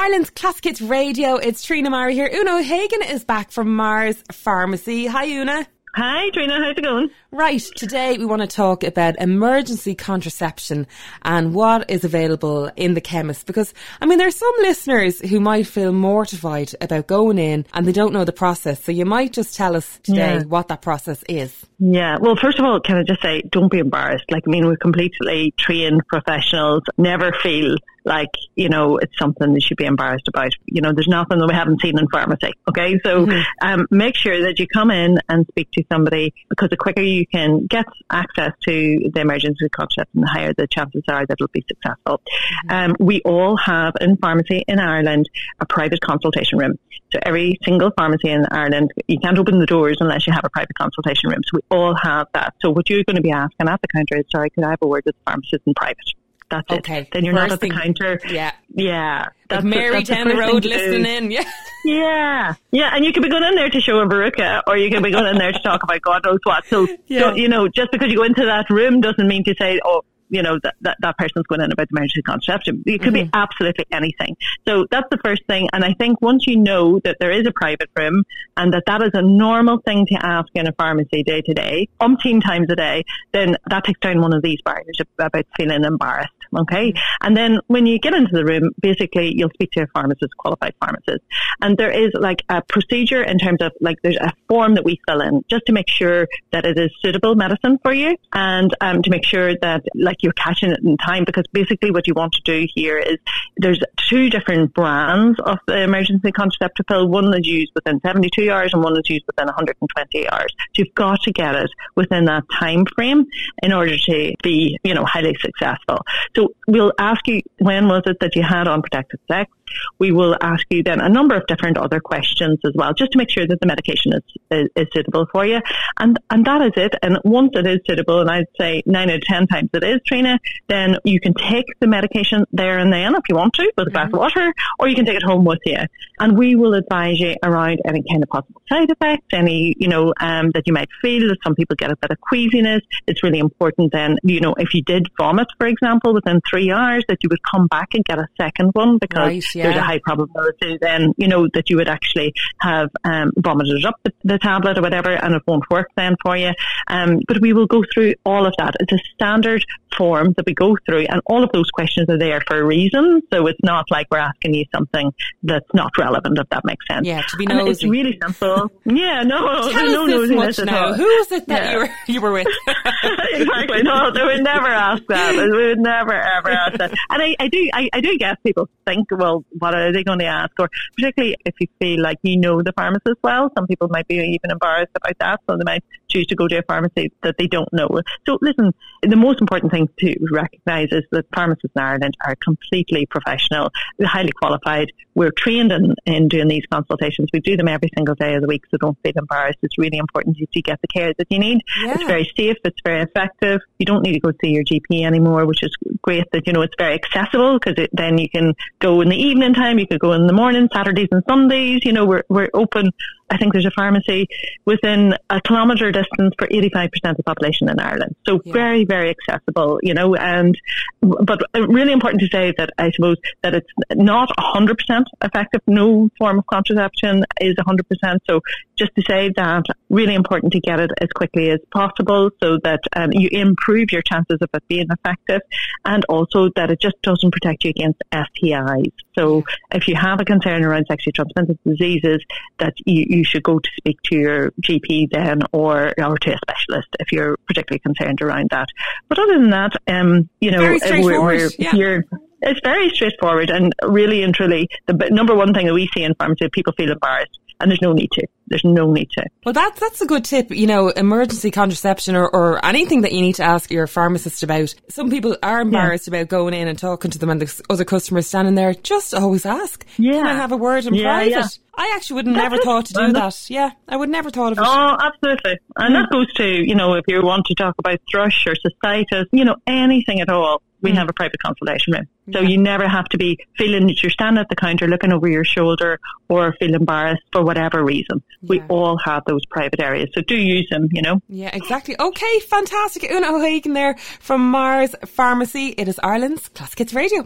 Ireland's Classic Hits Radio. It's Trina Mara here. Oonagh O'Hagan is back from Meagher's Pharmacy. Hi, Una. Hi, Trina. How's it going? Right. Today we want to talk about emergency contraception and what is available in the chemist. Because, I mean, there are some listeners who might feel mortified about going in and they don't know the process. So you might just tell us today yeah. what that process is. Yeah. Well, first of all, can I just say, don't be embarrassed. Like, I mean, we're completely trained professionals. Never feel like, you know, it's something they should be embarrassed about. You know, there's nothing that we haven't seen in pharmacy. Okay. So, mm-hmm. um, make sure that you come in and speak to somebody because the quicker you can get access to the emergency contraception, the higher the chances are that it'll be successful. Mm-hmm. Um, we all have in pharmacy in Ireland a private consultation room. So every single pharmacy in Ireland, you can't open the doors unless you have a private consultation room. So we all have that. So what you're going to be asking at the counter is, sorry, could I have a word with the pharmacist in private? That's okay. it. Then you're First not at the counter. Yeah. Yeah. That's Mary down the, road listening in. Yeah. Yeah. Yeah. And you could be going in there to show a verruca or you could be going in there to talk about God knows what. So, yeah. so, you know, just because you go into that room doesn't mean to say, oh, you know, that, that, that person's going in about the emergency contraception. It could mm-hmm. be absolutely anything. So that's the first thing. And I think once you know that there is a private room and that that is a normal thing to ask in a pharmacy day to day, umpteen times a day, then that takes down one of these barriers about feeling embarrassed. Okay. Mm-hmm. And then when you get into the room, basically you'll speak to a pharmacist, qualified pharmacist. And there is like a procedure in terms of like there's a form that we fill in just to make sure that it is suitable medicine for you and um, to make sure that like you're catching it in time because basically what you want to do here is there's two different brands of the emergency contraceptive pill. One is used within 72 hours and one is used within 120 hours. So you've got to get it within that time frame in order to be, you know, highly successful. So we'll ask you when was it that you had unprotected sex? We will ask you then a number of different other questions as well, just to make sure that the medication is, is, is suitable for you. And, and that is it. And once it is suitable, and I'd say nine out of 10 times it is, Trina, then you can take the medication there and then if you want to with a glass mm-hmm. of water, or you can take it home with you. And we will advise you around any kind of possible side effects, any, you know, um, that you might feel. that Some people get a bit of queasiness. It's really important then, you know, if you did vomit, for example, within three hours, that you would come back and get a second one because right, yeah. There's a high probability then, you know, that you would actually have um, vomited up the, the, tablet or whatever and it won't work then for you. Um, but we will go through all of that. It's a standard form that we go through and all of those questions are there for a reason. So it's not like we're asking you something that's not relevant, if that makes sense. Yeah, to be nosy. And it's really simple. yeah, no, Tell no us this much now. Who was it that yeah. you, were, you were with? exactly. No, they would never ask that. We would never ever ask that. And I, I do, I, I do guess people think, well, what are they going to ask? Or particularly if you feel like you know the pharmacist well, some people might be even embarrassed about that, so they might choose to go to a pharmacy that they don't know. So listen, the most important thing to recognise is that pharmacists in Ireland are completely professional, highly qualified. We're trained in, in doing these consultations. We do them every single day of the week, so don't feel embarrassed. It's really important that you get the care that you need. Yeah. It's very safe. It's very effective. You don't need to go see your GP anymore, which is great that, you know, it's very accessible because then you can go in the evening time, you could go in the morning, Saturdays and Sundays. You know, we're, we're open I think there's a pharmacy within a kilometre distance for 85% of the population in Ireland. So yeah. very, very accessible, you know, and, but really important to say that I suppose that it's not 100% effective. No form of contraception is 100%. So just to say that really important to get it as quickly as possible so that um, you improve your chances of it being effective and also that it just doesn't protect you against STIs. So if you have a concern around sexually transmitted diseases that you, you you should go to speak to your GP then or, or to a specialist if you're particularly concerned around that. But other than that, um, you know, we're, we're yeah. here. It's very straightforward and really and truly the number one thing that we see in pharmacy, people feel embarrassed and there's no need to. There's no need to. Well, that's that's a good tip. You know, emergency contraception or, or anything that you need to ask your pharmacist about. Some people are embarrassed yeah. about going in and talking to them, and the other customers standing there. Just always ask. Yeah. Can I have a word in yeah, private? Yeah. I actually would never it. thought to do that. Yeah, I would never thought of it. Oh, absolutely. And mm. that goes to, you know, if you want to talk about thrush or cystitis, you know, anything at all, we mm. have a private consultation room. So you never have to be feeling that you're standing at the counter looking over your shoulder or feel embarrassed for whatever reason. Yeah. We all have those private areas. So do use them, you know? Yeah, exactly. Okay, fantastic. Oonagh O'Hagan there from Meagher's Pharmacy. It is Ireland's Classic Hits Radio.